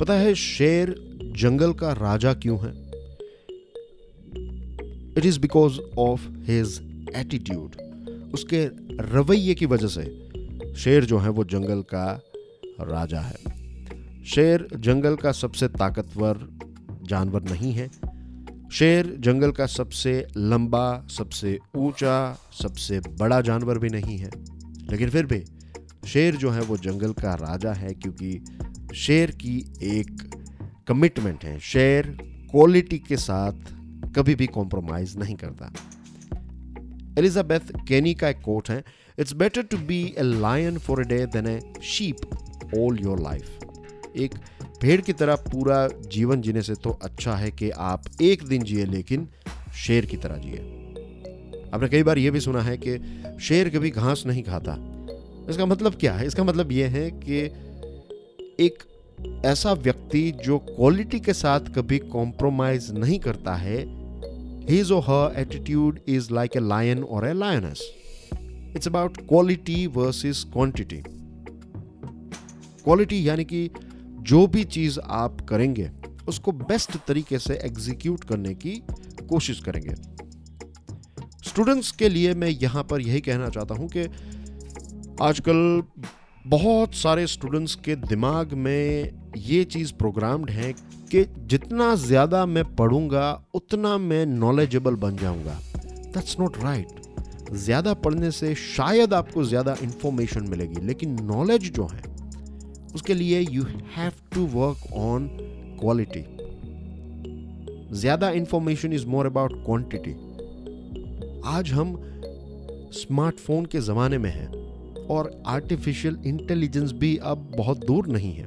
पता है शेर जंगल का राजा क्यों है? It is because of his attitude उसके रवैये की वजह से शेर जो है वो जंगल का राजा है। शेर जंगल का सबसे ताकतवर जानवर नहीं है। शेर जंगल का सबसे लंबा, सबसे ऊँचा, सबसे बड़ा जानवर भी नहीं है। लेकिन फिर भी शेर जो है वो जंगल का राजा है क्योंकि शेर की एक कमिटमेंट है। शेर क्वालिटी के साथ कभी भी कॉम्प्रोमाइज नहीं करता। एलिजाबेथ केनी का एक कोट है it's better to be a lion for a day than a sheep all your life एक भेड़ की तरह पूरा जीवन जीने से तो अच्छा है कि आप एक दिन जिए, लेकिन शेर की तरह जिए। आपने कई बार यह भी सुना है कि शेर कभी घास नहीं खाता। इसका मतलब क्या है? इसका मतलब यह है कि एक ऐसा व्यक्ति जो क्वालिटी के साथ कभी कॉम्प्रोमाइज नहीं करता है, his or her attitude is like a lion or a lioness. It's about quality versus quantity. Quality यानी कि जो भी चीज़ आप करेंगे, उसको बेस्ट तरीके से एग्जीक्यूट करने की कोशिश करेंगे स्टूडेंट्स के लिए मैं यहाँ पर यही कहना चाहता हूँ कि आजकल बहुत सारे स्टूडेंट्स के दिमाग में ये चीज़ प्रोग्राम्ड है कि जितना ज़्यादा मैं पढ़ूँगा, उतना मैं नॉलेजेबल बन जाऊँगा। दैट्स नॉट राइट ज़्यादा पढ़ने से शायद आपको ज़्यादा इंफॉर्मेशन मिलेगी, लेकिन नॉलेज जो है, उसके लिए you have to work on quality ज़्यादा information is more about quantity आज हम स्मार्टफ़ोन के ज़माने में हैं। और आर्टिफिशियल इंटेलिजेंस भी अब बहुत दूर नहीं है।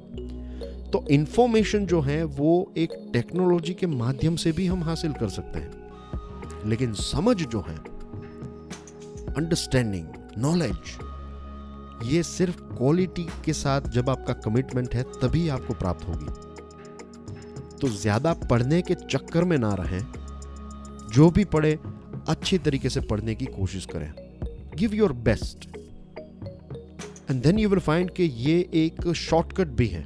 तो इंफॉर्मेशन जो है, वो एक टेक्नोलॉजी के माध्यम से भी हम हासिल कर सकते हैं। लेकिन समझ जो है अंडरस्टैंडिंग नॉलेज ये सिर्फ़ क्वालिटी के साथ जब आपका कमिटमेंट है, तभी आपको प्राप्त होगी। तो ज़्यादा पढ़ने के चक्कर में ना रहें। जो भी पढ़े, अच्छी तरीके से पढ़ने की कोशिश करें। Give your best and then you will find कि ये एक शॉर्टकट भी है।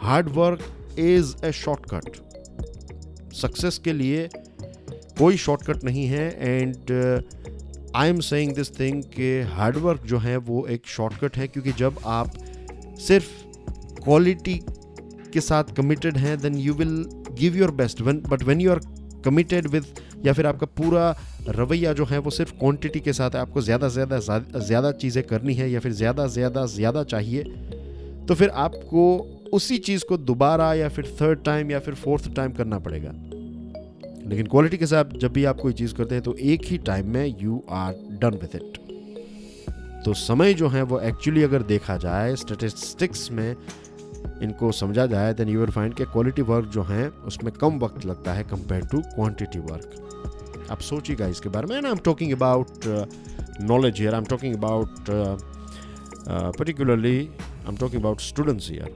Hard work is a shortcut success के लिए कोई शॉर्टकट नहीं है। And I am saying this thing कि हार्ड वर्क जो है वो एक शॉर्टकट है। क्योंकि जब आप सिर्फ़ क्वालिटी के साथ कमिटेड हैं then you will give your best one but when you are committed with या फिर आपका पूरा रवैया जो है वो सिर्फ़ क्वांटिटी के साथ है, आपको ज़्यादा से ज़्यादा ज़्यादा चीज़ें करनी है या फिर ज़्यादा ज़्यादा ज़्यादा चाहिए तो फिर आपको उसी चीज़ को दोबारा या फिर थर्ड टाइम या फिर फोर्थ टाइम करना पड़ेगा। लेकिन क्वालिटी के साथ जब भी आप कोई चीज़ करते हैं तो एक ही टाइम में you are done with it तो समय जो है वो एक्चुअली अगर देखा जाए स्टेटिस्टिक्स में इनको समझा जाए देन यू विल फाइंड के क्वालिटी वर्क जो है, उसमें कम वक्त लगता है कंपेयर टू क्वांटिटी वर्क आप सोचिएगा इसके बारे में। I am talking about knowledge here I am talking about particularly I am talking about students here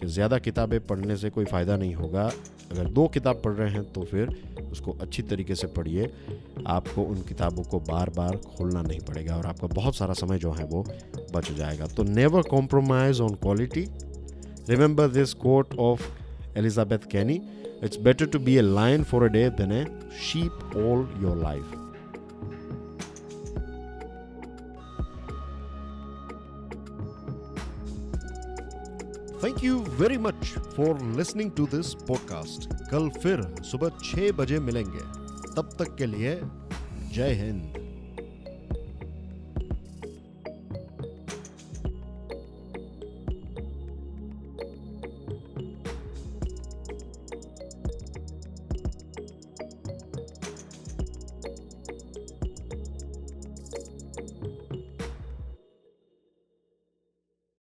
कि ज़्यादा किताबें पढ़ने से कोई फ़ायदा नहीं होगा। अगर दो किताब पढ़ रहे हैं तो फिर उसको अच्छी तरीके से पढ़िए। आपको उन किताबों को बार बार खोलना नहीं पड़ेगा और आपका बहुत सारा समय जो है वो बच जाएगा। तो never compromise on quality remember this quote of Elizabeth Kenny it's better to be a lion for a day than a sheep all your life thank you very much for listening to this podcast कल फिर सुबह छह बजे मिलेंगे। तब तक के लिए जय हिंद।